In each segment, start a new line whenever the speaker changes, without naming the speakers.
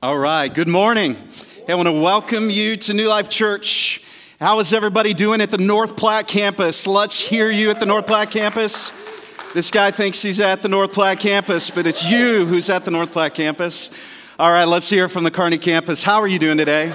All right, good morning. Hey, I want to welcome you to New Life Church. How is everybody doing at the North Platte campus? Let's hear you at the North Platte campus. This guy thinks he's at the North Platte campus, but it's you who's at the North Platte campus. All right, let's hear from the Kearney campus. How are you doing today?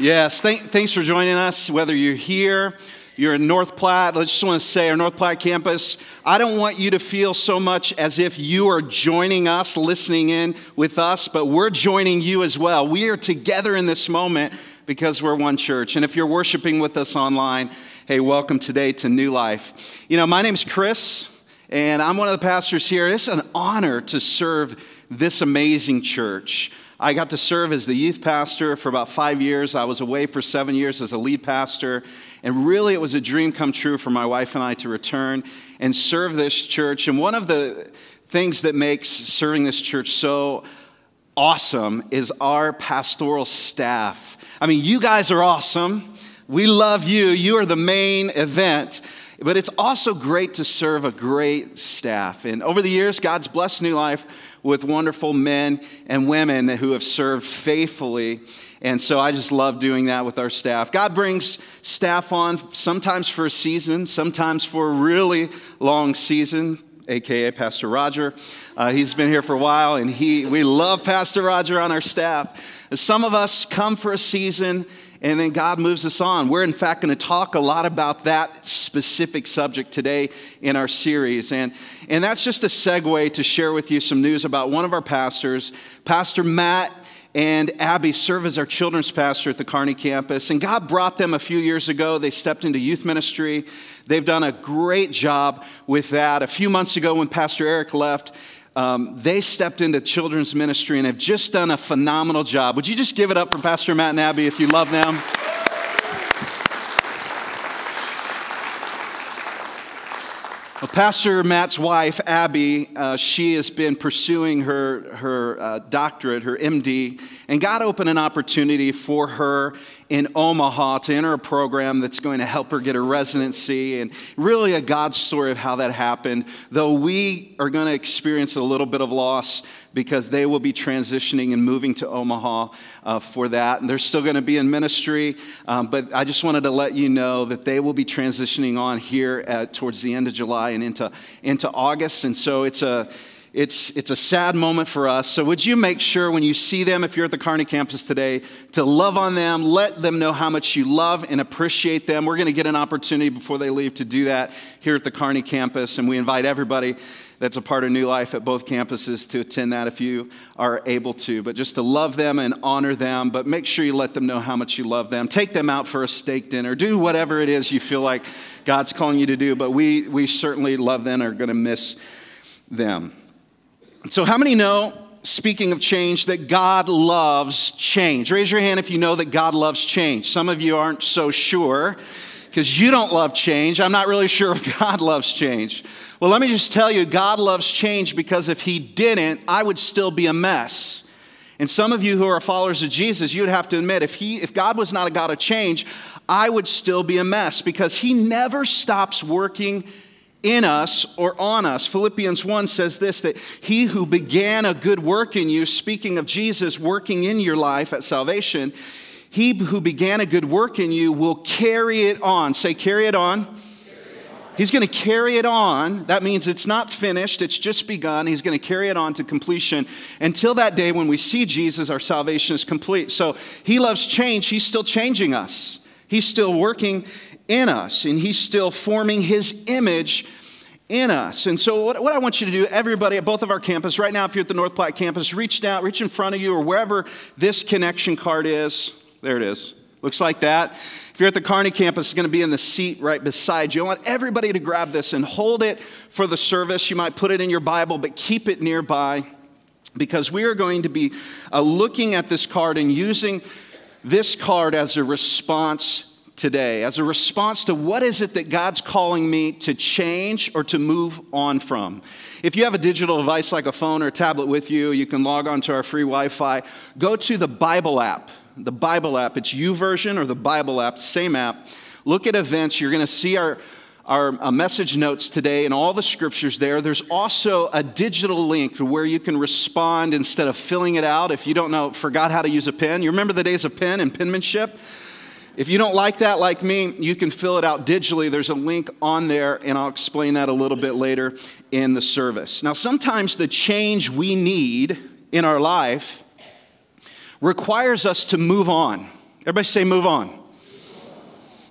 Yes, th- thanks for joining us, whether you're here you're in North Platte. I just want to say, our North Platte campus, I don't want you to feel so much as if you are joining us, listening in with us, but we're joining you as well. We are together in this moment because we're one church. And if you're worshiping with us online, hey, welcome today to New Life. You know, my name's Chris, and I'm one of the pastors here. It's an honor to serve this amazing church. I got to serve as the youth pastor for about five years. I was away for seven years as a lead pastor. And really, it was a dream come true for my wife and I to return and serve this church. And one of the things that makes serving this church so awesome is our pastoral staff. I mean, you guys are awesome. We love you. You are the main event. But it's also great to serve a great staff. And over the years, God's blessed New Life with wonderful men and women who have served faithfully. And so I just love doing that with our staff. God brings staff on sometimes for a season, sometimes for a really long season, aka Pastor Roger. Uh, he's been here for a while, and he, we love Pastor Roger on our staff. Some of us come for a season and then God moves us on. We're, in fact, going to talk a lot about that specific subject today in our series. And, and that's just a segue to share with you some news about one of our pastors, Pastor Matt and Abby serve as our children's pastor at the Kearney campus. And God brought them a few years ago. They stepped into youth ministry. They've done a great job with that. A few months ago, when Pastor Eric left, um, they stepped into children's ministry and have just done a phenomenal job. Would you just give it up for Pastor Matt and Abby if you love them? Well, Pastor Matt's wife, Abby, uh, she has been pursuing her, her uh, doctorate, her MD, and God opened an opportunity for her in Omaha to enter a program that's going to help her get a residency. And really, a God story of how that happened. Though we are going to experience a little bit of loss because they will be transitioning and moving to Omaha uh, for that. And they're still going to be in ministry. Um, but I just wanted to let you know that they will be transitioning on here at, towards the end of July and into, into August. And so it's a it's, it's a sad moment for us. So, would you make sure when you see them, if you're at the Kearney campus today, to love on them, let them know how much you love and appreciate them? We're going to get an opportunity before they leave to do that here at the Kearney campus, and we invite everybody that's a part of New Life at both campuses to attend that if you are able to. But just to love them and honor them, but make sure you let them know how much you love them. Take them out for a steak dinner. Do whatever it is you feel like God's calling you to do, but we, we certainly love them and are going to miss them. So, how many know, speaking of change, that God loves change? Raise your hand if you know that God loves change. Some of you aren't so sure because you don't love change. I'm not really sure if God loves change. Well, let me just tell you, God loves change because if He didn't, I would still be a mess. And some of you who are followers of Jesus, you'd have to admit, if, he, if God was not a God of change, I would still be a mess because He never stops working in us or on us. Philippians 1 says this that he who began a good work in you, speaking of Jesus working in your life at salvation, he who began a good work in you will carry it on. Say, carry it on. He's going to carry it on. That means it's not finished, it's just begun. He's going to carry it on to completion until that day when we see Jesus, our salvation is complete. So he loves change. He's still changing us, He's still working in us, and He's still forming His image in us. And so, what, what, I want you to do, everybody at both of our campus, right now, if you're at the North Platte campus, reach down, reach in front of you, or wherever this connection card is. There it is. Looks like that. If you're at the Kearney campus, it's going to be in the seat right beside you. I want everybody to grab this and hold it for the service. You might put it in your Bible, but keep it nearby because we are going to be uh, looking at this card and using this card as a response today as a response to what is it that God's calling me to change or to move on from. If you have a digital device like a phone or a tablet with you, you can log on to our free Wi Fi. Go to the Bible app. The Bible app, it's YouVersion or the Bible app, same app. Look at events. You're going to see our our uh, message notes today and all the scriptures there. There's also a digital link where you can respond instead of filling it out. If you don't know, forgot how to use a pen, you remember the days of pen and penmanship? If you don't like that, like me, you can fill it out digitally. There's a link on there, and I'll explain that a little bit later in the service. Now, sometimes the change we need in our life requires us to move on. Everybody say, move on.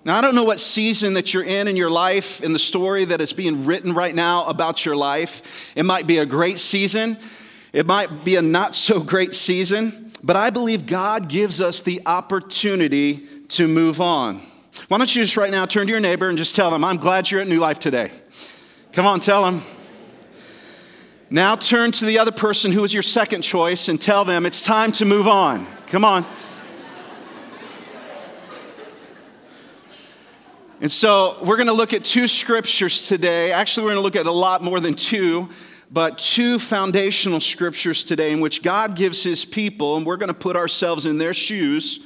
Now, I don't know what season that you're in in your life, in the story that is being written right now about your life. It might be a great season, it might be a not so great season, but I believe God gives us the opportunity to move on. Why don't you just right now turn to your neighbor and just tell them, I'm glad you're at New Life today. Come on, tell them. Now turn to the other person who was your second choice and tell them it's time to move on. Come on. And so we're going to look at two scriptures today. Actually, we're going to look at a lot more than two, but two foundational scriptures today in which God gives his people, and we're going to put ourselves in their shoes.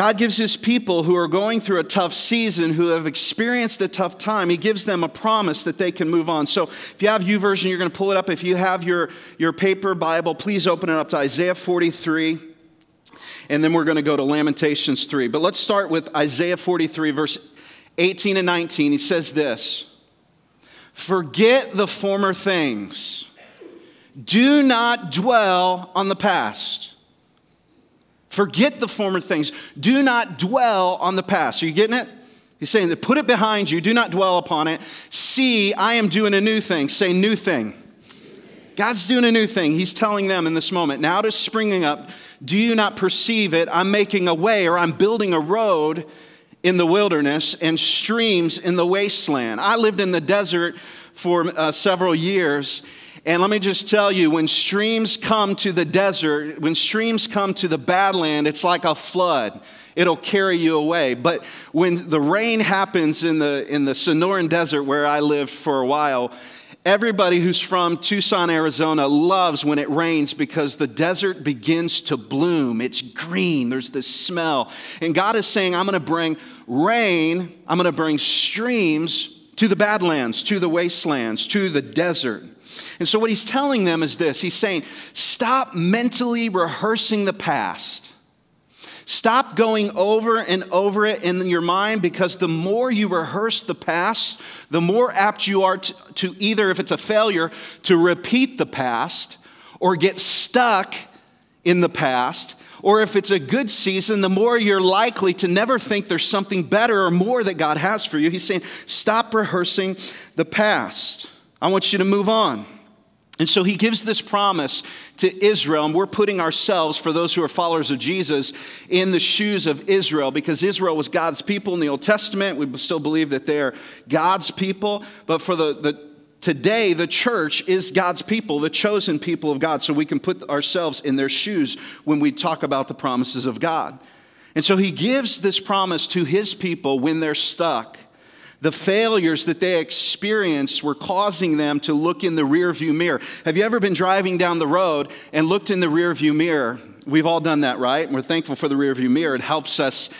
God gives his people who are going through a tough season, who have experienced a tough time, he gives them a promise that they can move on. So if you have YouVersion, you're going to pull it up. If you have your, your paper Bible, please open it up to Isaiah 43 and then we're going to go to Lamentations 3. But let's start with Isaiah 43, verse 18 and 19. He says this Forget the former things, do not dwell on the past. Forget the former things. Do not dwell on the past. Are you getting it? He's saying that put it behind you, do not dwell upon it. See, I am doing a new thing. Say, new thing. God's doing a new thing. He's telling them in this moment. Now it is springing up. Do you not perceive it? I'm making a way or I'm building a road in the wilderness and streams in the wasteland. I lived in the desert for uh, several years. And let me just tell you, when streams come to the desert, when streams come to the badland, it's like a flood. It'll carry you away. But when the rain happens in the, in the Sonoran Desert, where I lived for a while, Everybody who's from Tucson, Arizona loves when it rains because the desert begins to bloom. It's green, there's this smell. And God is saying, I'm to bring rain, I'm to bring streams to the badlands, to the wastelands, to the desert. And so, what he's telling them is this He's saying, stop mentally rehearsing the past. Stop going over and over it in your mind because the more you rehearse the past, the more apt you are to, to, either, if it's a failure, to repeat the past or get stuck in the past. Or if it's a good season, the more you're likely to never think there's something better or more that God has for you. He's saying, stop rehearsing the past. I want you to move on. And so he gives this promise to Israel, and we're putting ourselves, for those who are followers of Jesus, in the shoes of Israel because Israel was God's people in the Old Testament. We still believe that they're God's people, but for the, the today, the church is God's people, the chosen people of God, so we can put ourselves in their shoes when we talk about the promises of God. And so he gives this promise to his people when they're stuck the failures that they experienced were causing them to look in the rearview mirror. Have you ever been driving down the road and looked in the rearview mirror? We've all done that, right? we're thankful for the rearview mirror. It helps us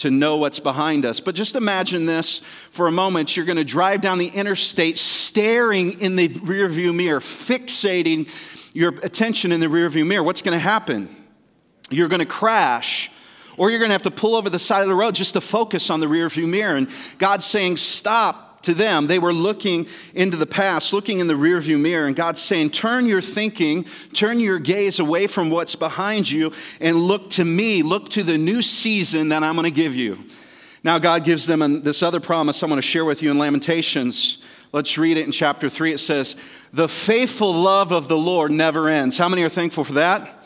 to know what's behind us. But just imagine this for a moment. You're going to drive down the interstate staring in the rearview mirror, fixating your attention in the rearview mirror. What's going to happen? You're going to crash or you're going to have to pull over the side of the road just to focus on the rearview mirror. And God's saying, Stop to them. They were looking into the past, looking in the rearview mirror, and God's saying, Turn your thinking, turn your gaze away from what's behind you, and look to me. Look to the new season that I'm going to give you. Now, God gives them this other promise I want to share with you in Lamentations. Let's read it in chapter 3. It says, The faithful love of the Lord never ends. How many are thankful for that?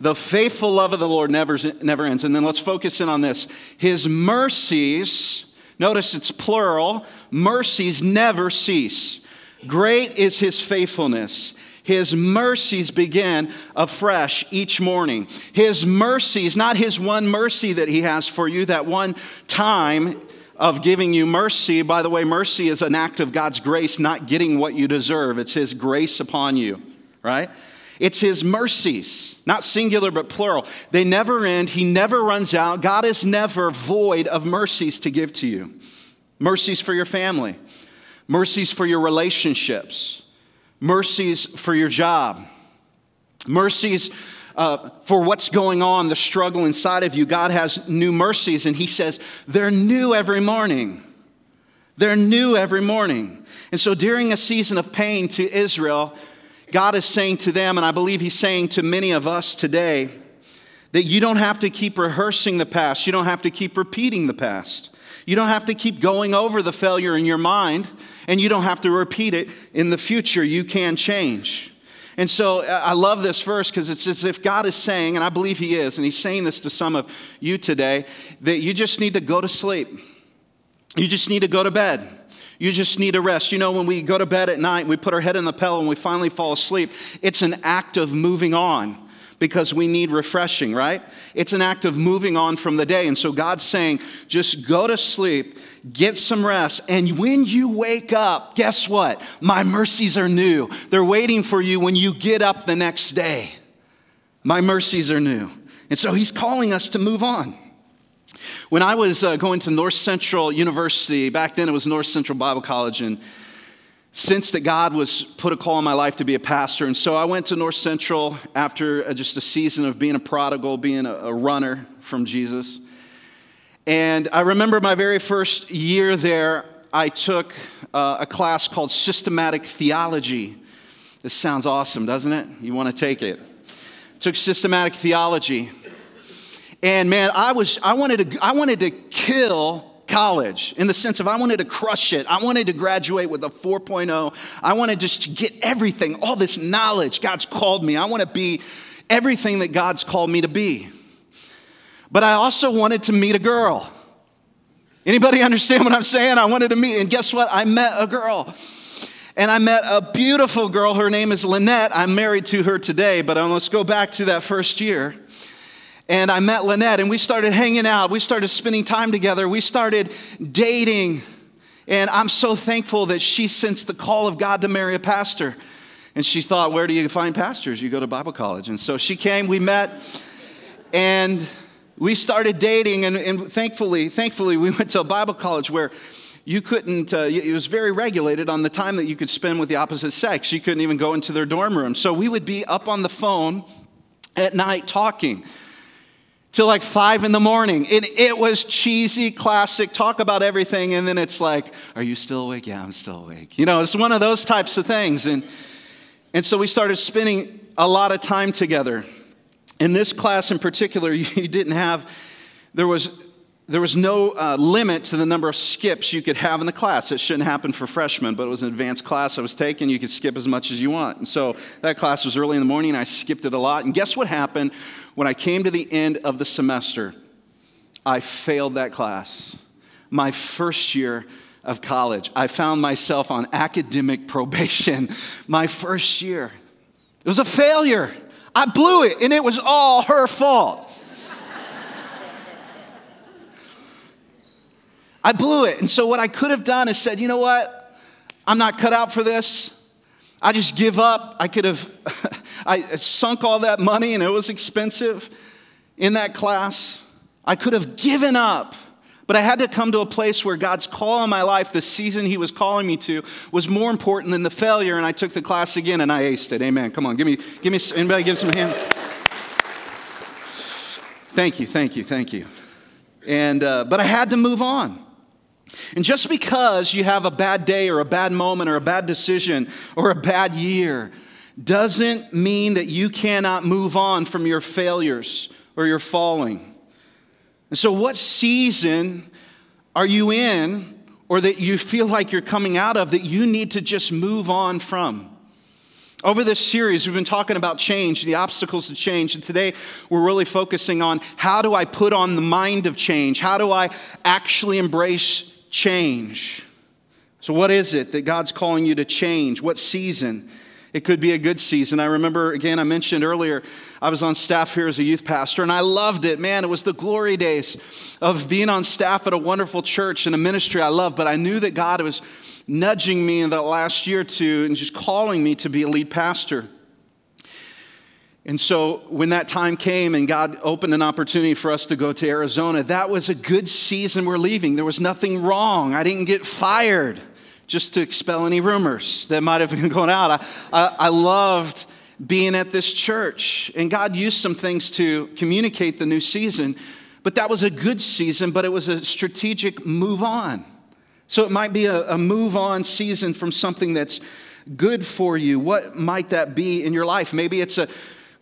The faithful love of the Lord never, never ends. And then let's focus in on this. His mercies, notice it's plural, mercies never cease. Great is his faithfulness. His mercies begin afresh each morning. His mercies, not his one mercy that he has for you, that one time of giving you mercy. By the way, mercy is an act of God's grace, not getting what you deserve. It's his grace upon you, right? It's His mercies, not singular but plural. They never end, He never runs out. God is never void of mercies to give to you. mercies for your family, mercies for your relationships, mercies for your job, mercies uh, for what's going on, the struggle inside of you. God has new mercies, and He says they're new every morning. They're new every morning. And so during a season of pain to Israel, God is saying to them, and I believe He's saying to many of us today, that you don't have to keep rehearsing the past. You don't have to keep repeating the past. You don't have to keep going over the failure in your mind, and you don't have to repeat it in the future. You can change. And so uh, I love this verse because it's as if God is saying, and I believe He is, and He's saying this to some of you today, that you just need to go to sleep. You just need to go to bed. You just need a rest. You know, when we go to bed at night, we put our head in the pillow and we finally fall asleep, it's an act of moving on because we need refreshing, right? It's an act of moving on from the day. And so God's saying, just go to sleep, get some rest, and when you wake up, guess what? My mercies are new. They're waiting for you when you get up the next day. My mercies are new. And so He's calling us to move on. When I was uh, going to North Central University, back then it was North Central Bible College, and sensed that God was put a call in my life to be a pastor. And so I went to North Central after uh, just a season of being a prodigal, being a, a runner from Jesus. And I remember my very first year there, I took uh, a class called Systematic Theology. This sounds awesome, doesn't it? You want to take it. Took systematic theology. And man, I was I wanted to I wanted to kill college in the sense of I wanted to crush it. I wanted to graduate with a 4.0. I wanted just to get everything, all this knowledge God's called me. I want to be everything that God's called me to be. But I also wanted to meet a girl. Anybody understand what I'm saying? I wanted to meet, and guess what? I met a girl. And I met a beautiful girl. Her name is Lynette. I'm married to her today, but let's go back to that first year and I met Lynette and we started hanging out. We started spending time together. We started dating. And I'm so thankful that she sensed the call of God to marry a pastor. And she thought, where do you find pastors? You go to Bible college. And so she came, we met, and we started dating. And, and thankfully, thankfully, we went to a Bible college where you couldn't, uh, it was very regulated on the time that you could spend with the opposite sex. You couldn't even go into their dorm room. So we would be up on the phone at night talking till like five in the morning. It, it was cheesy, classic, talk about everything, and then it's like, Are you still awake? Yeah, I'm still awake. You know, it's one of those types of things. And, and so we started spending a lot of time together. In this class in particular, you didn't have, there was, there was no uh, limit to the number of skips you could have in the class. It shouldn't happen for freshmen, but it was an advanced class I was taking. You could skip as much as you want. And so that class was early in the morning. I skipped it a lot. And guess what happened when I came to the end of the semester, I failed that class. My first year of college, I found myself on academic probation my first year. It was a failure. I blew it, and it was all her fault. I blew it. And so, what I could have done is said, you know what? I'm not cut out for this. I just give up. I could have I sunk all that money and it was expensive in that class. I could have given up. But I had to come to a place where God's call in my life, the season He was calling me to, was more important than the failure. And I took the class again and I aced it. Amen. Come on, give me, give me, anybody give some hand. Thank you, thank you, thank you. And, uh, but I had to move on. And just because you have a bad day or a bad moment or a bad decision or a bad year doesn't mean that you cannot move on from your failures or your falling. And so, what season are you in or that you feel like you're coming out of that you need to just move on from? Over this series, we've been talking about change, the obstacles to change. And today, we're really focusing on how do I put on the mind of change? How do I actually embrace change? So, what is it that God's calling you to change? What season? It could be a good season. I remember, again, I mentioned earlier, I was on staff here as a youth pastor, and I loved it. Man, it was the glory days of being on staff at a wonderful church and a ministry I love. But I knew that God was nudging me in the last year or two and just calling me to be a lead pastor. And so when that time came and God opened an opportunity for us to go to Arizona, that was a good season we're leaving. There was nothing wrong. I didn't get fired just to expel any rumors that might have been going out. I, I, I loved being at this church, and God used some things to communicate the new season. But that was a good season, but it was a strategic move on. So it might be a, a move on season from something that's good for you. What might that be in your life? Maybe it's a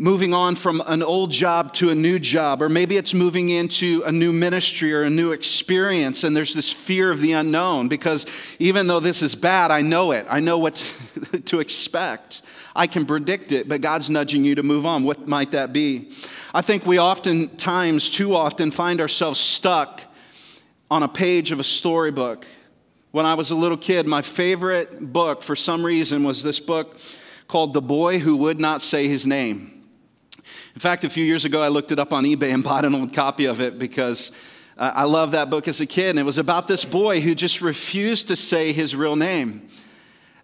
moving on from an old job to a new job, or maybe it's moving into a new ministry or a new experience, and there's this fear of the unknown because even though this is bad, I know it. I know what to expect. I can predict it, but God's nudging you to move on. What might that be? I think we oftentimes, too often, find ourselves stuck on a page of a storybook. When I was a little kid, my favorite book for some reason was this book called The Boy Who Would Not Say His Name. In fact, a few years ago, I looked it up on eBay and bought an old copy of it because uh, I loved that book as a kid. And it was about this boy who just refused to say his real name.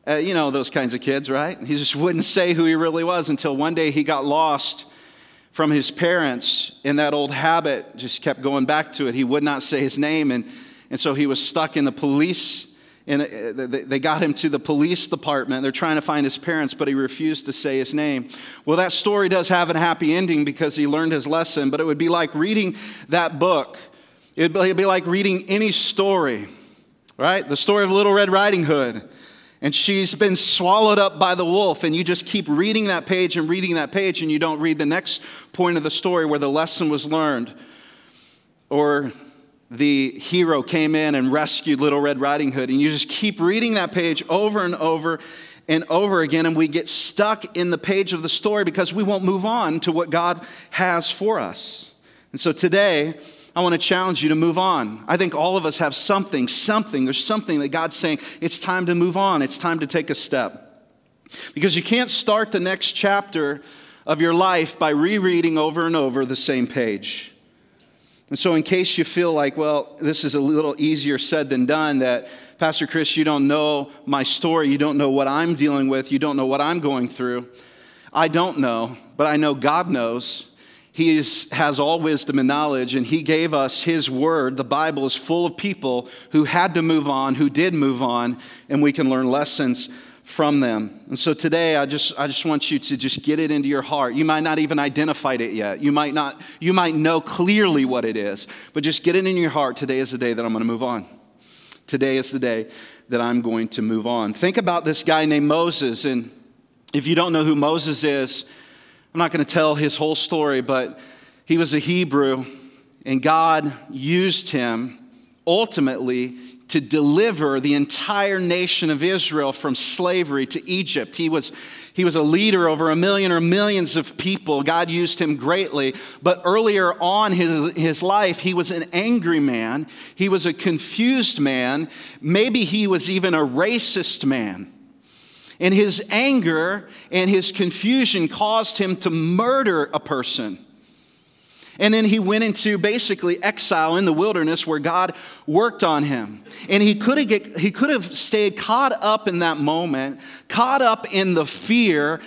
Uh, you know, those kinds of kids, right? He just wouldn't say who he really was until one day he got lost from his parents, and that old habit just kept going back to it. He would not say his name, and, and so he was stuck in the police and uh, they got him to the police department. They're trying to find his parents, but he refused to say his name. Well, that story does have a happy ending because he learned his lesson, but it would be like reading that book. It would be like reading any story, right? The story of Little Red Riding Hood. And she's been swallowed up by the wolf, and you just keep reading that page and reading that page, and you don't read the next point of the story where the lesson was learned. Or the hero came in and rescued Little Red Riding Hood. And you just keep reading that page over and over and over again, and we get stuck in the page of the story because we won't move on to what God has for us. And so today, I want to challenge you to move on. I think all of us have something, something, there's something that God's saying, it's time to move on, it's time to take a step. Because you can't start the next chapter of your life by rereading over and over the same page. And so, in case you feel like, well, this is a little easier said than done, that Pastor Chris, you don't know my story, you don't know what I'm dealing with, you don't know what I'm going through. I don't know, but I know God knows. He is, has all wisdom and knowledge, and He gave us His word. The Bible is full of people who had to move on, who did move on, and we can learn lessons from them. And so today I just I just want you to just get it into your heart. You might not even identified it yet. You might not you might know clearly what it is, but just get it in your heart. Today is the day that I'm going to move on. Today is the day that I'm going to move on. Think about this guy named Moses and if you don't know who Moses is, I'm not going to tell his whole story, but he was a Hebrew and God used him ultimately to deliver the entire nation of Israel from slavery to Egypt. He was, he was a leader over a million or millions of people. God used him greatly. But earlier on his, his life, he was an angry man. He was a confused man. Maybe he was even a racist man. And his anger and his confusion caused him to murder a person. And then he went into basically exile in the wilderness where God worked on him. And he could have get, he could have stayed caught up in that moment, caught up in the fear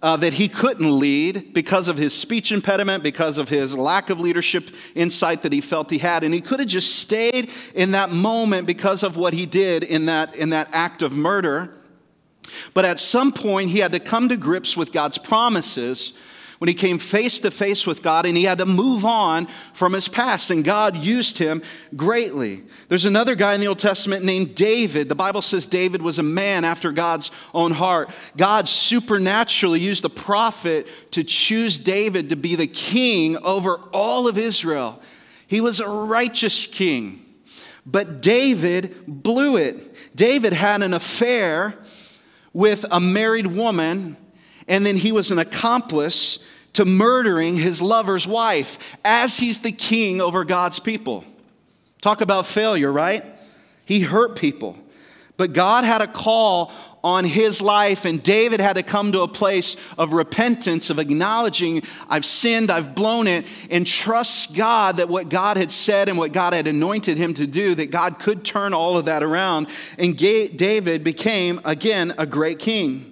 uh, that he couldn't lead because of his speech impediment, because of his lack of leadership insight that he felt he had. And he could have just stayed in that moment because of what he did in that, in that act of murder. But at some point, he had to come to grips with God's promises when he came face to face with God and he had to move on from his past, and God used him greatly. There's another guy in the Old Testament named David. The Bible says David was a man after God's own heart. God supernaturally used a prophet to choose David to be the king over all of Israel. He was a righteous king. But David blew it. David had an affair with a married woman, and then he was an accomplice to murdering his lover's wife as he's the king over God's people. Talk about failure, right? He hurt people. But God had a call on his life, and David had to come to a place of repentance, of acknowledging, I've sinned, I've blown it, and trust God that what God had said and what God had anointed him to do, that God could turn all of that around. And David became, again, a great king.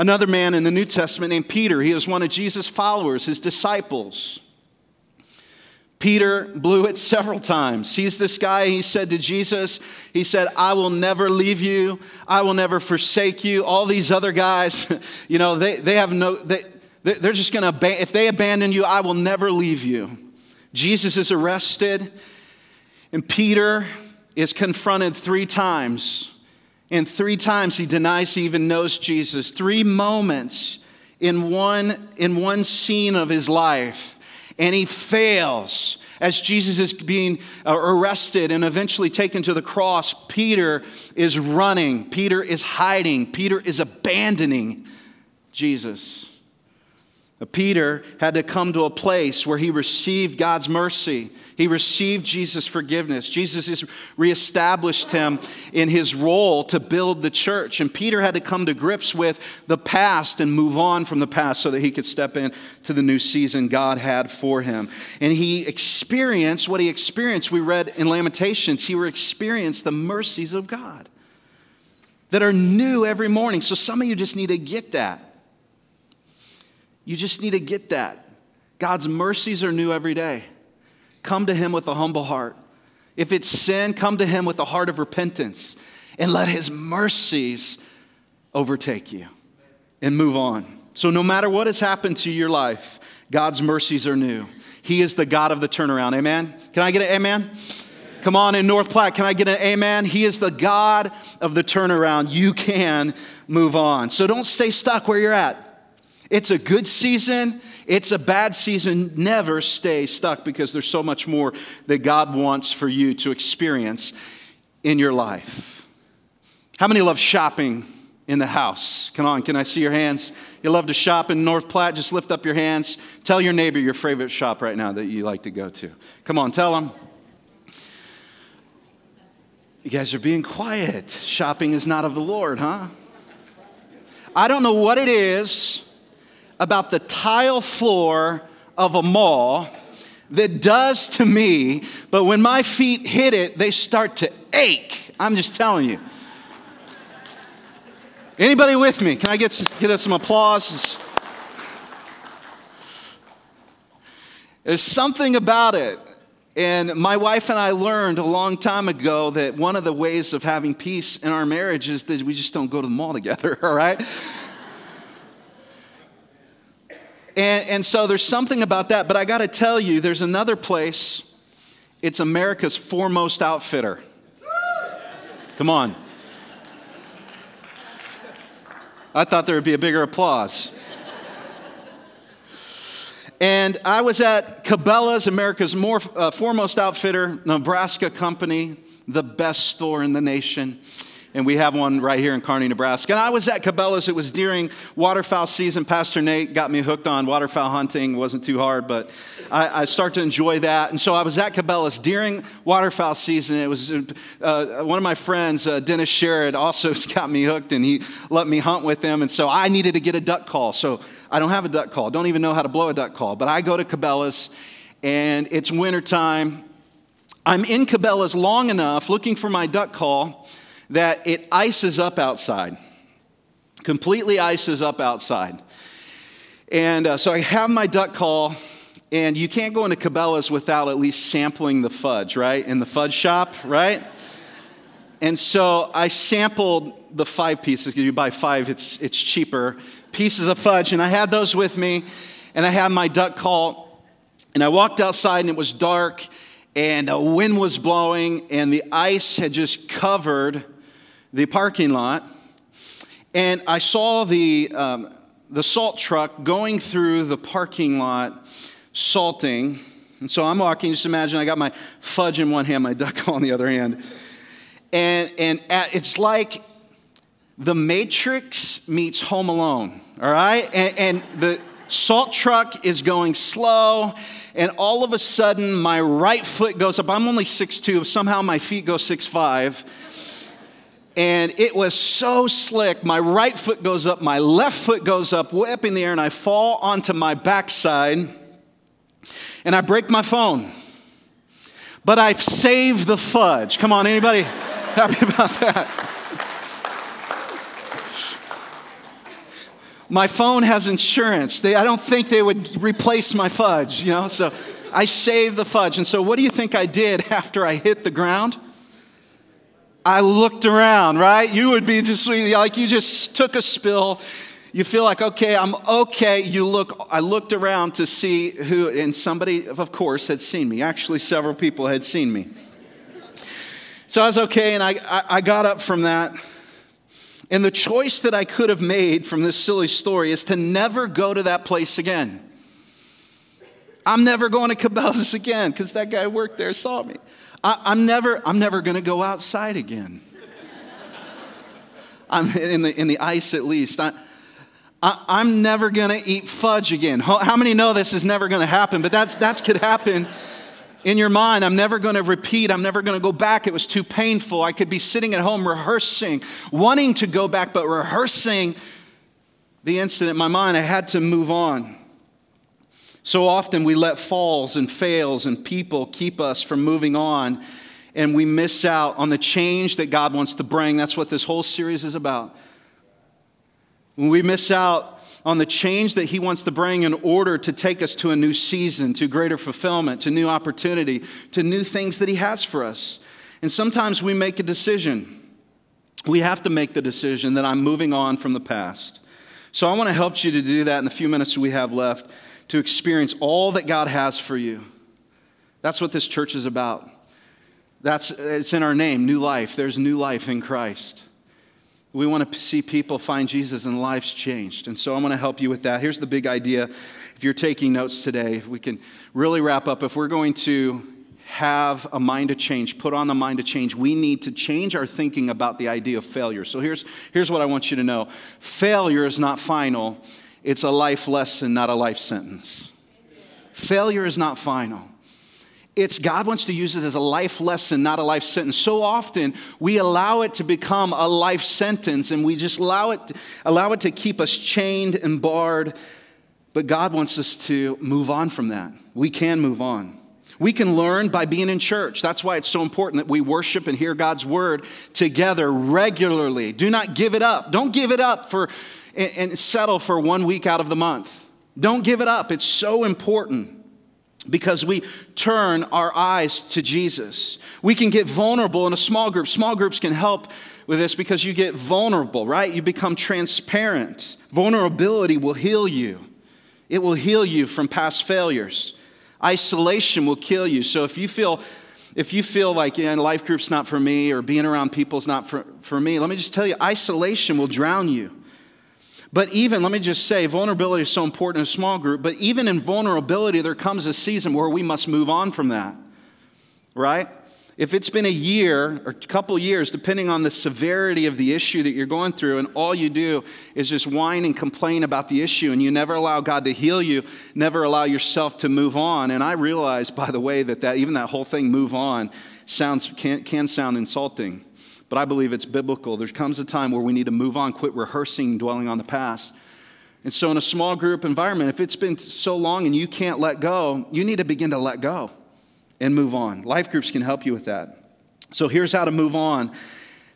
Another man in the New Testament named Peter, he was one of Jesus' followers, his disciples. Peter blew it several times. He's this guy, he said to Jesus, he said, I will never leave you. I will never forsake you. All these other guys, you know, they, they have no, they, they're just to, if they abandon you, I will never leave you. Jesus is arrested, and Peter is confronted three times. And three times he denies he even knows Jesus. Three moments in one, in one scene of his life and he fails. As Jesus is being uh, arrested and eventually taken to the cross, Peter is running, Peter is hiding, Peter is abandoning Jesus. Peter had to come to a place where he received God's mercy. He received Jesus' forgiveness. Jesus has reestablished him in his role to build the church. And Peter had to come to grips with the past and move on from the past so that he could step into the new season God had for him. And he experienced what he experienced. We read in Lamentations, he experienced the mercies of God that are new every morning. So some of you just need to get that. You just need to get that. God's mercies are new every day. Come to Him with a humble heart. If it's sin, come to Him with a heart of repentance and let His mercies overtake you and move on. So, no matter what has happened to your life, God's mercies are new. He is the God of the turnaround. Amen? Can I get an amen? Come on in North Platte, can I get an amen? He is the God of the turnaround. You can move on. So don't stay stuck where you're at. It's a good season, it's a bad season. Never stay stuck because there's so much more that God wants for you to experience in your life. How many love shopping in the house? Come on, can I see your hands? You love to shop in North Platte? Just lift up your hands. Tell your neighbor your favorite shop right now that you like to go to. Come on, tell them. You guys are being quiet. Shopping is not of the Lord, huh? I don't know what it is about the tile floor of a mall that does to me, but when my feet hit it, they start to ache. I'm just telling you. Anybody with me? Can I get, get us some applause? There's something about it. And my wife and I learned a long time ago that one of the ways of having peace in our marriage is that we just don't go to the mall together, all right? And, and so there's something about that. But I got to tell you, there's another place. It's America's foremost outfitter. Come on. I thought there would be a bigger applause. And I was at Cabela's, America's more, uh, foremost outfitter, Nebraska company, the best store in the nation and we have one right here in Kearney, Nebraska. And I was at Cabela's. It was during waterfowl season. Pastor Nate got me hooked on waterfowl hunting. It wasn't too hard, but I, I start to enjoy that. And so I was at Cabela's during waterfowl season. It was uh, one of my friends, uh, Dennis Sherrod, also got me hooked, and he let me hunt with him. And so I needed to get a duck call. So I don't have a duck call. Don't even know how to blow a duck call. But I go to Cabela's, and it's wintertime. I'm in Cabela's long enough looking for my duck call that it ices up outside, completely ices up outside. And uh, so I have my duck call, and you can't go into Cabela's without at least sampling the fudge, right? In the fudge shop, right? And so I sampled the five pieces. You buy five, it's, it's cheaper. Pieces of fudge, and I had those with me, and I had my duck call, and I walked outside, and it was dark, and a wind was blowing, and the ice had just covered the parking lot, and I saw the, um, the salt truck going through the parking lot salting. And so I'm walking, just imagine I got my fudge in one hand, my duck on the other hand. And, and at, it's like the Matrix meets Home Alone, all right? And, and the salt truck is going slow, and all of a sudden my right foot goes up. I'm only 6'2, somehow my feet go 6'5 and it was so slick. My right foot goes up, my left foot goes up, way up in the air, and I fall onto my backside and I break my phone. But I've saved the fudge. Come on, anybody happy about that? my phone has insurance. They, I don't think they would replace my fudge, you know? So I saved the fudge. And so, what do you think I did after I hit the ground? I looked around, right? You would be just like you just took a spill. You feel like, okay, I'm okay. You look, I looked around to see who, and somebody, of course, had seen me. Actually, several people had seen me. So I was okay, and I, I, got up from that. And the choice that I could have made from this silly story is to never go to that place again. I'm never going to Cabela's again because that guy worked there saw me. I, am never, I'm never going to go outside again. I'm in the, in the ice at least. I, I, am never going to eat fudge again. How, how many know this is never going to happen? But that's, that could happen in your mind. I'm never going to repeat. I'm never going to go back. It was too painful. I could be sitting at home rehearsing, wanting to go back, but rehearsing the incident in my mind. I had to move on. So often we let falls and fails and people keep us from moving on, and we miss out on the change that God wants to bring. That's what this whole series is about. When we miss out on the change that He wants to bring in order to take us to a new season, to greater fulfillment, to new opportunity, to new things that He has for us. And sometimes we make a decision. We have to make the decision that I'm moving on from the past. So I want to help you to do that in the few minutes we have left to experience all that God has for you. That's what this church is about. That's it's in our name, new life. There's new life in Christ. We want to see people find Jesus and lives changed. And so I'm going to help you with that. Here's the big idea. If you're taking notes today, if we can really wrap up. If we're going to have a mind to change, put on the mind to change, we need to change our thinking about the idea of failure. So here's, here's what I want you to know failure is not final, it's a life lesson, not a life sentence. Failure is not final. It's God wants to use it as a life lesson, not a life sentence. So often we allow it to become a life sentence and we just allow it, allow it to keep us chained and barred. But God wants us to move on from that. We can move on. We can learn by being in church. That's why it's so important that we worship and hear God's word together regularly. Do not give it up. Don't give it up for and, and settle for one week out of the month. Don't give it up. It's so important because we turn our eyes to Jesus. We can get vulnerable in a small group. Small groups can help with this because you get vulnerable, right? You become transparent. Vulnerability will heal you, it will heal you from past failures. Isolation will kill you. So if you feel if you feel like yeah, life group's not for me or being around people's not for, for me, let me just tell you, isolation will drown you. But even, let me just say, vulnerability is so important in a small group, but even in vulnerability, there comes a season where we must move on from that, right? If it's been a year or a couple years, depending on the severity of the issue that you're going through, and all you do is just whine and complain about the issue, and you never allow God to heal you, never allow yourself to move on. And I realize, by the way, that, that even that whole thing, move on, sounds, can, can sound insulting but I believe it's biblical. There comes a time where we need to move on, quit rehearsing, dwelling on the past. And so, in a small group environment, if it's been so long and you can't let go, you need to begin to let go and move on. Life groups can help you with that. So, here's how to move on.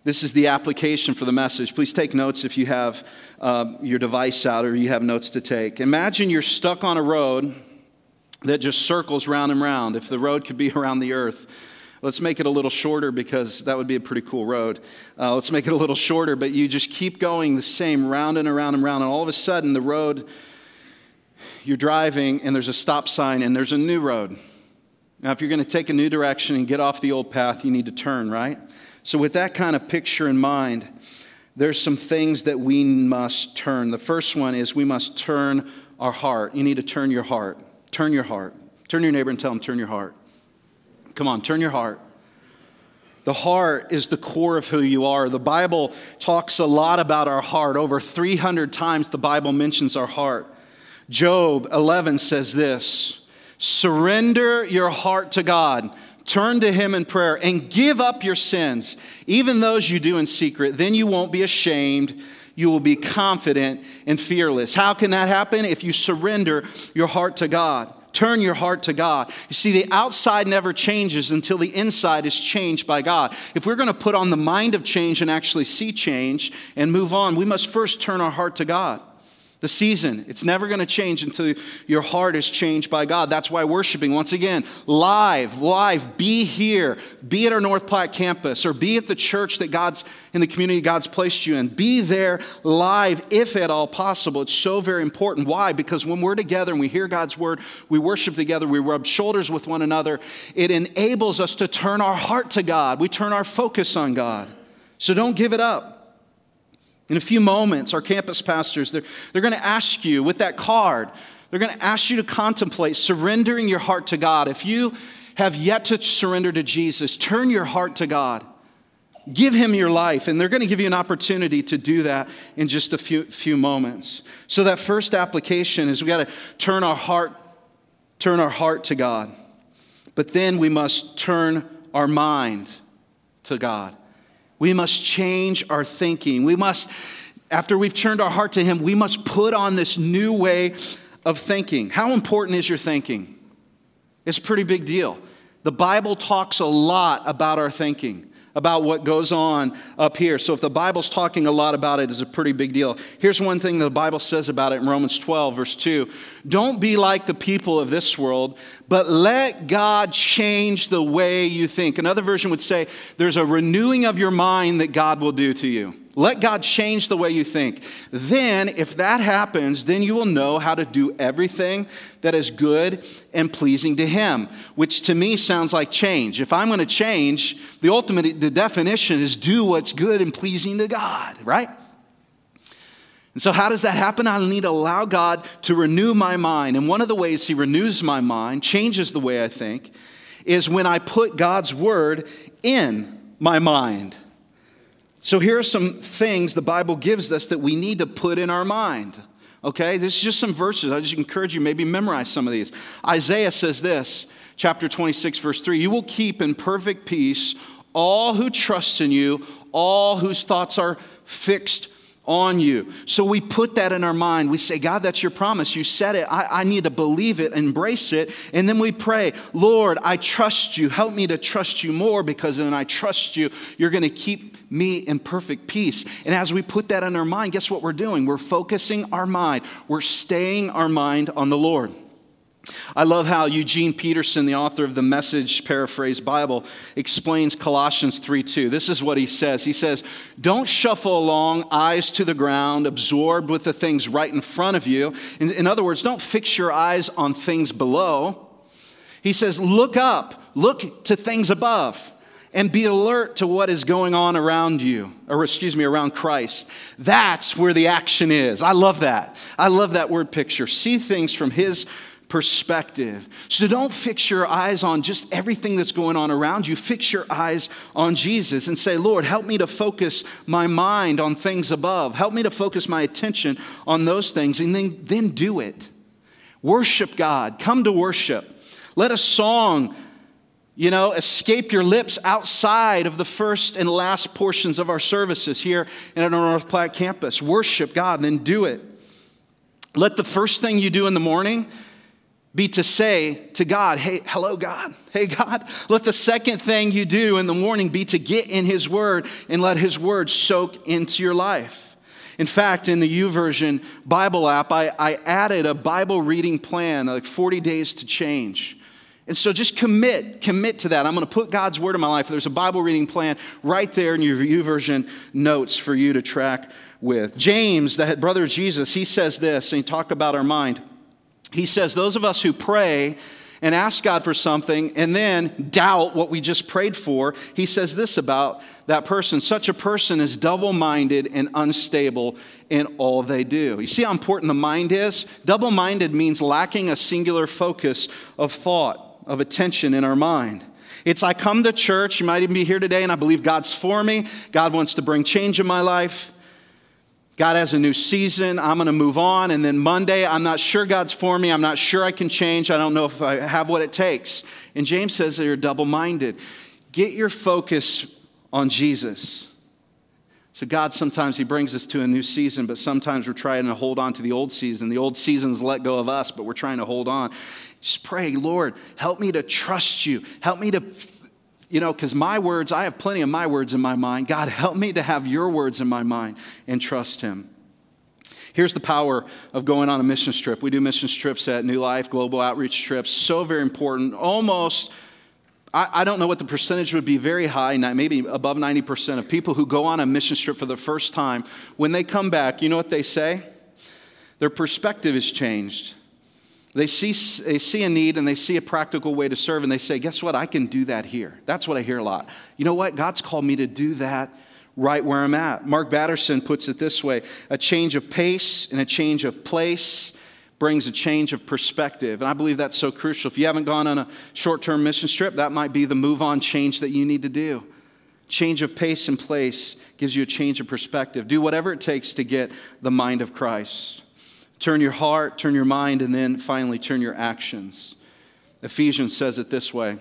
This is the application for the message. Please take notes if you have uh, your device out or you have notes to take. Imagine you're stuck on a road that just circles round and round. If the road could be around the earth, Let's make it a little shorter because that would be a pretty cool road. Uh, let's make it a little shorter, but you just keep going the same round and around and around, and all of a sudden the road, you're driving and there's a stop sign and there's a new road. Now, if you're going to take a new direction and get off the old path, you need to turn, right? So, with that kind of picture in mind, there's some things that we must turn. The first one is we must turn our heart. You need to turn your heart. Turn your heart. Turn your neighbor and tell him, turn your heart. Come on, turn your heart. The heart is the core of who you are. The Bible talks a lot about our heart. Over 300 times the Bible mentions our heart. Job 11 says this Surrender your heart to God, turn to Him in prayer, and give up your sins, even those you do in secret. Then you won't be ashamed. You will be confident and fearless. How can that happen? If you surrender your heart to God. Turn your heart to God. You see, the outside never changes until the inside is changed by God. If we're going to put on the mind of change and actually see change and move on, we must first turn our heart to God. The season. It's never going to change until your heart is changed by God. That's why worshiping, once again, live, live, be here, be at our North Platte campus, or be at the church that God's in the community God's placed you in. Be there live if at all possible. It's so very important. Why? Because when we're together and we hear God's word, we worship together, we rub shoulders with one another, it enables us to turn our heart to God. We turn our focus on God. So don't give it up. In a few moments, our campus pastors, they're, they're going to ask you with that card, they're going to ask you to contemplate surrendering your heart to God. If you have yet to surrender to Jesus, turn your heart to God. Give him your life, and they're going to give you an opportunity to do that in just a few, few moments. So that first application is we got to turn our heart, turn our heart to God. But then we must turn our mind to God. We must change our thinking. We must, after we've turned our heart to Him, we must put on this new way of thinking. How important is your thinking? It's a pretty big deal. The Bible talks a lot about our thinking about what goes on up here. So if the Bible's talking a lot about it, it's a pretty big deal. Here's one thing the Bible says about it in Romans 12, verse 2. Don't be like the people of this world, but let God change the way you think. Another version would say, there's a renewing of your mind that God will do to you. Let God change the way you think. Then, if that happens, then you will know how to do everything that is good and pleasing to Him, which to me sounds like change. If I'm going to change, the ultimate, the definition is do what's good and pleasing to God, right? And so, how does that happen? I need to allow God to renew my mind. And one of the ways He renews my mind, changes the way I think, is when I put God's Word in my mind. So here are some things the Bible gives us that we need to put in our mind. Okay, this is just some verses. I just encourage you maybe memorize some of these. Isaiah says this, chapter 26, verse 3 You will keep in perfect peace all who trust in you, all whose thoughts are fixed on you. So we put that in our mind. We say, God, that's your promise. You said it. I, I, need to believe it, embrace it. And then we pray, Lord, I trust you. Help me to trust you more because when I trust you, you're going to keep me in perfect peace. And as we put that in our mind, guess what we're doing? We're focusing our mind, we're staying our mind on the Lord. I love how Eugene Peterson, the author of the Message Paraphrase Bible, explains Colossians 3:2. This is what he says. He says, "Don't shuffle along, eyes to the ground, absorbed with the things right in front of you. In, in other words, don't fix your eyes on things below. He says, look up, look to things above and be alert to what is going on around you, or excuse me, around Christ. That's where the action is. I love that. I love that word picture. See things from His perspective. So don't fix your eyes on just everything that's going on around you. Fix your eyes on Jesus and say, Lord, help me to focus my mind on things above. Help me to focus my attention on those things and then, then do it. Worship God. Come to worship. Let a song, you know, escape your lips outside of the first and last portions of our services here at our North Platte campus. Worship God, then do it. Let the first thing you do in the morning be to say to God, Hey, hello, God. Hey, God. Let the second thing you do in the morning be to get in His Word and let His Word soak into your life. In fact, in the YouVersion Bible app, I, I added a Bible reading plan, like 40 days to change. And so just commit, commit to that. I'm going to put God's word in my life. There's a Bible reading plan right there in your YouVersion notes for you to track with. James, the brother of Jesus, he says this, and he talk about our mind he says, Those of us who pray and ask God for something and then doubt what we just prayed for, he says this about that person such a person is double minded and unstable in all they do. You see how important the mind is? Double minded means lacking a singular focus of thought, of attention in our mind. It's I come to church, you might even be here today, and I believe God's for me. God wants to bring change in my life. God has a new season. I'm going to move on. And then Monday, I'm not sure God's for me. I'm not sure I can change. I don't know if I have what it takes. And James says that you're double minded. Get your focus on Jesus. So, God sometimes He brings us to a new season, but sometimes we're trying to hold on to the old season. The old season's let go of us, but we're trying to hold on. Just pray, Lord, help me to trust you. Help me to you know, because my words, I have plenty of my words in my mind. God, help me to have your words in my mind and trust Him. Here's the power of going on a mission trip. We do mission trips at New Life, global outreach trips. So very important. Almost, I, I don't know what the percentage would be, very high, maybe above 90% of people who go on a mission trip for the first time, when they come back, you know what they say? Their perspective is changed. They see, they see a need and they see a practical way to serve, and they say, Guess what? I can do that here. That's what I hear a lot. You know what? God's called me to do that right where I'm at. Mark Batterson puts it this way a change of pace and a change of place brings a change of perspective. And I believe that's so crucial. If you haven't gone on a short term mission trip, that might be the move on change that you need to do. Change of pace and place gives you a change of perspective. Do whatever it takes to get the mind of Christ. Turn your heart, turn your mind, and then finally turn your actions. Ephesians says it this way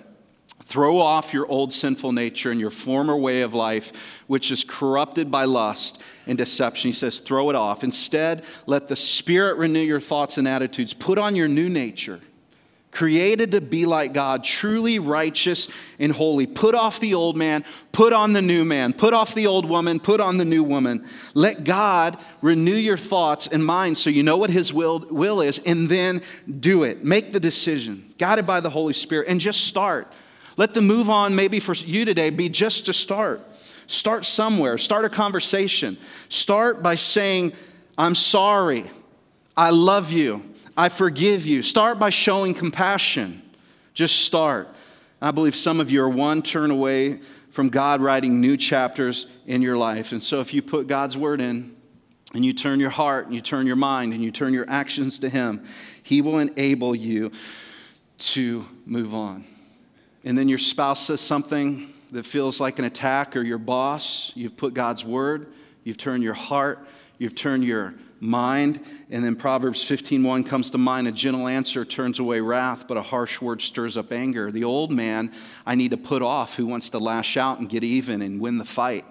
Throw off your old sinful nature and your former way of life, which is corrupted by lust and deception. He says, throw it off. Instead, let the Spirit renew your thoughts and attitudes. Put on your new nature created to be like God, truly righteous and holy. Put off the old man, put on the new man, put off the old woman, put on the new woman. Let God renew your thoughts and minds so you know what his will, will is, and then do it. Make the decision, guided by the Holy Spirit, and just start. Let the move on, maybe for you today, be just to start. Start somewhere, start a conversation. Start by saying, I'm sorry, I love you, I forgive you. Start by showing compassion. Just start. I believe some of you are one turn away from God writing new chapters in your life. And so if you put God's word in, and you turn your heart and you turn your mind and you turn your actions to Him, He will enable you to move on. And then your spouse says something that feels like an attack, or your boss, you've put God's word, you've turned your heart, you've turned your mind. And then Proverbs 15:1 comes to mind, a gentle answer turns away wrath, but a harsh word stirs up anger. The old man I need to put off who wants to lash out and get even and win the fight.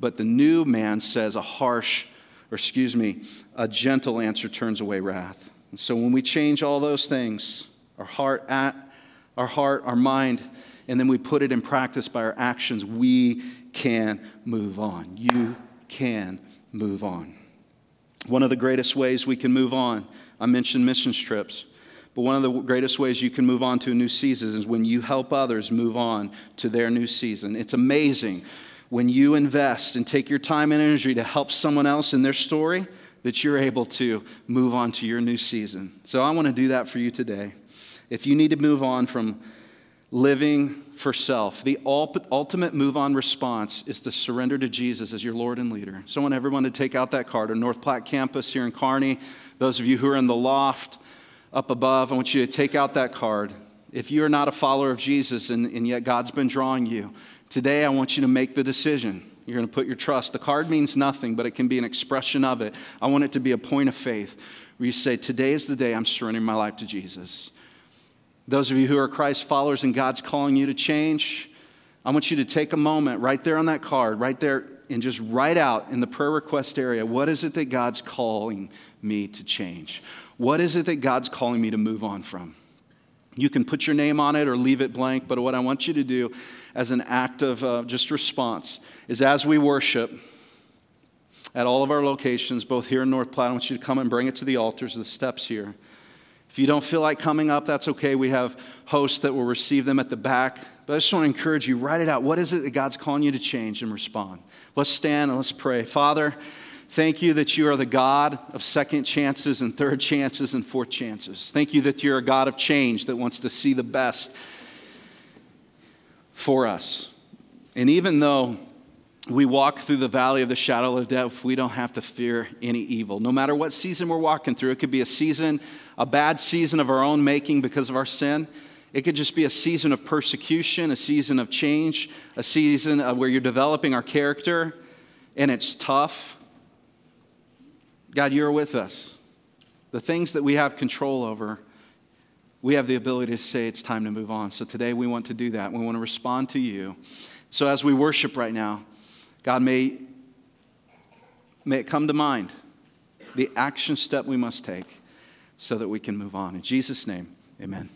But the new man says a harsh, or excuse me, a gentle answer turns away wrath. And so when we change all those things, our heart, at our heart, our mind, and then we put it in practice by our actions, we can move on. You can move on. One of the greatest ways we can move on, I mentioned mission trips, but one of the greatest ways you can move on to a new season is when you help others move on to their new season. It's amazing when you invest and take your time and energy to help someone else in their story that you're able to move on to your new season. So I want to do that for you today. If you need to move on from living for self, the ultimate move on response is to surrender to Jesus as your Lord and leader. So I want everyone to take out that card. Our North Platte campus here in Kearney, those of you who are in the loft up above, I want you to take out that card. If you are not a follower of Jesus and, and yet God's been drawing you, today I want you to make the decision. You're going to put your trust. The card means nothing, but it can be an expression of it. I want it to be a point of faith where you say, Today is the day I'm surrendering my life to Jesus. Those of you who are Christ followers and God's calling you to change, I want you to take a moment right there on that card, right there, and just write out in the prayer request area what is it that God's calling me to change? What is it that God's calling me to move on from? You can put your name on it or leave it blank, but what I want you to do as an act of uh, just response is as we worship at all of our locations, both here in North Platte, I want you to come and bring it to the altars, the steps here. If you don't feel like coming up, that's okay. We have hosts that will receive them at the back. But I just want to encourage you write it out. What is it that God's calling you to change and respond? Let's stand and let's pray. Father, thank you that you are the God of second chances and third chances and fourth chances. Thank you that you're a God of change that wants to see the best for us. And even though we walk through the valley of the shadow of death, we don't have to fear any evil. No matter what season we're walking through, it could be a season, a bad season of our own making because of our sin. It could just be a season of persecution, a season of change, a season where you're developing our character and it's tough. God, you're with us. The things that we have control over, we have the ability to say it's time to move on. So today we want to do that. We want to respond to you. So as we worship right now, God, may, may it come to mind the action step we must take so that we can move on. In Jesus' name, amen.